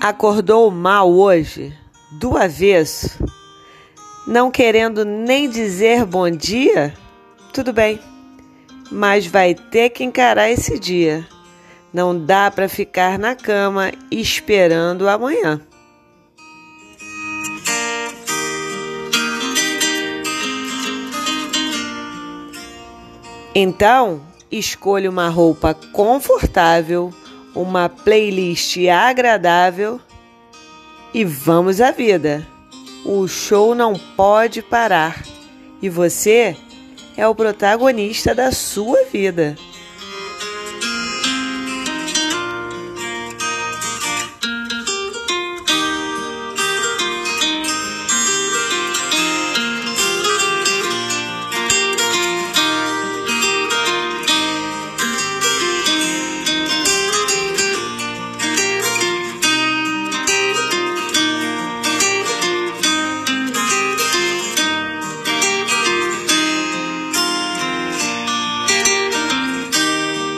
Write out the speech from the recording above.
Acordou mal hoje, do avesso, não querendo nem dizer bom dia? Tudo bem, mas vai ter que encarar esse dia. Não dá para ficar na cama esperando amanhã. Então, escolha uma roupa confortável uma playlist agradável e vamos à vida. O show não pode parar e você é o protagonista da sua vida.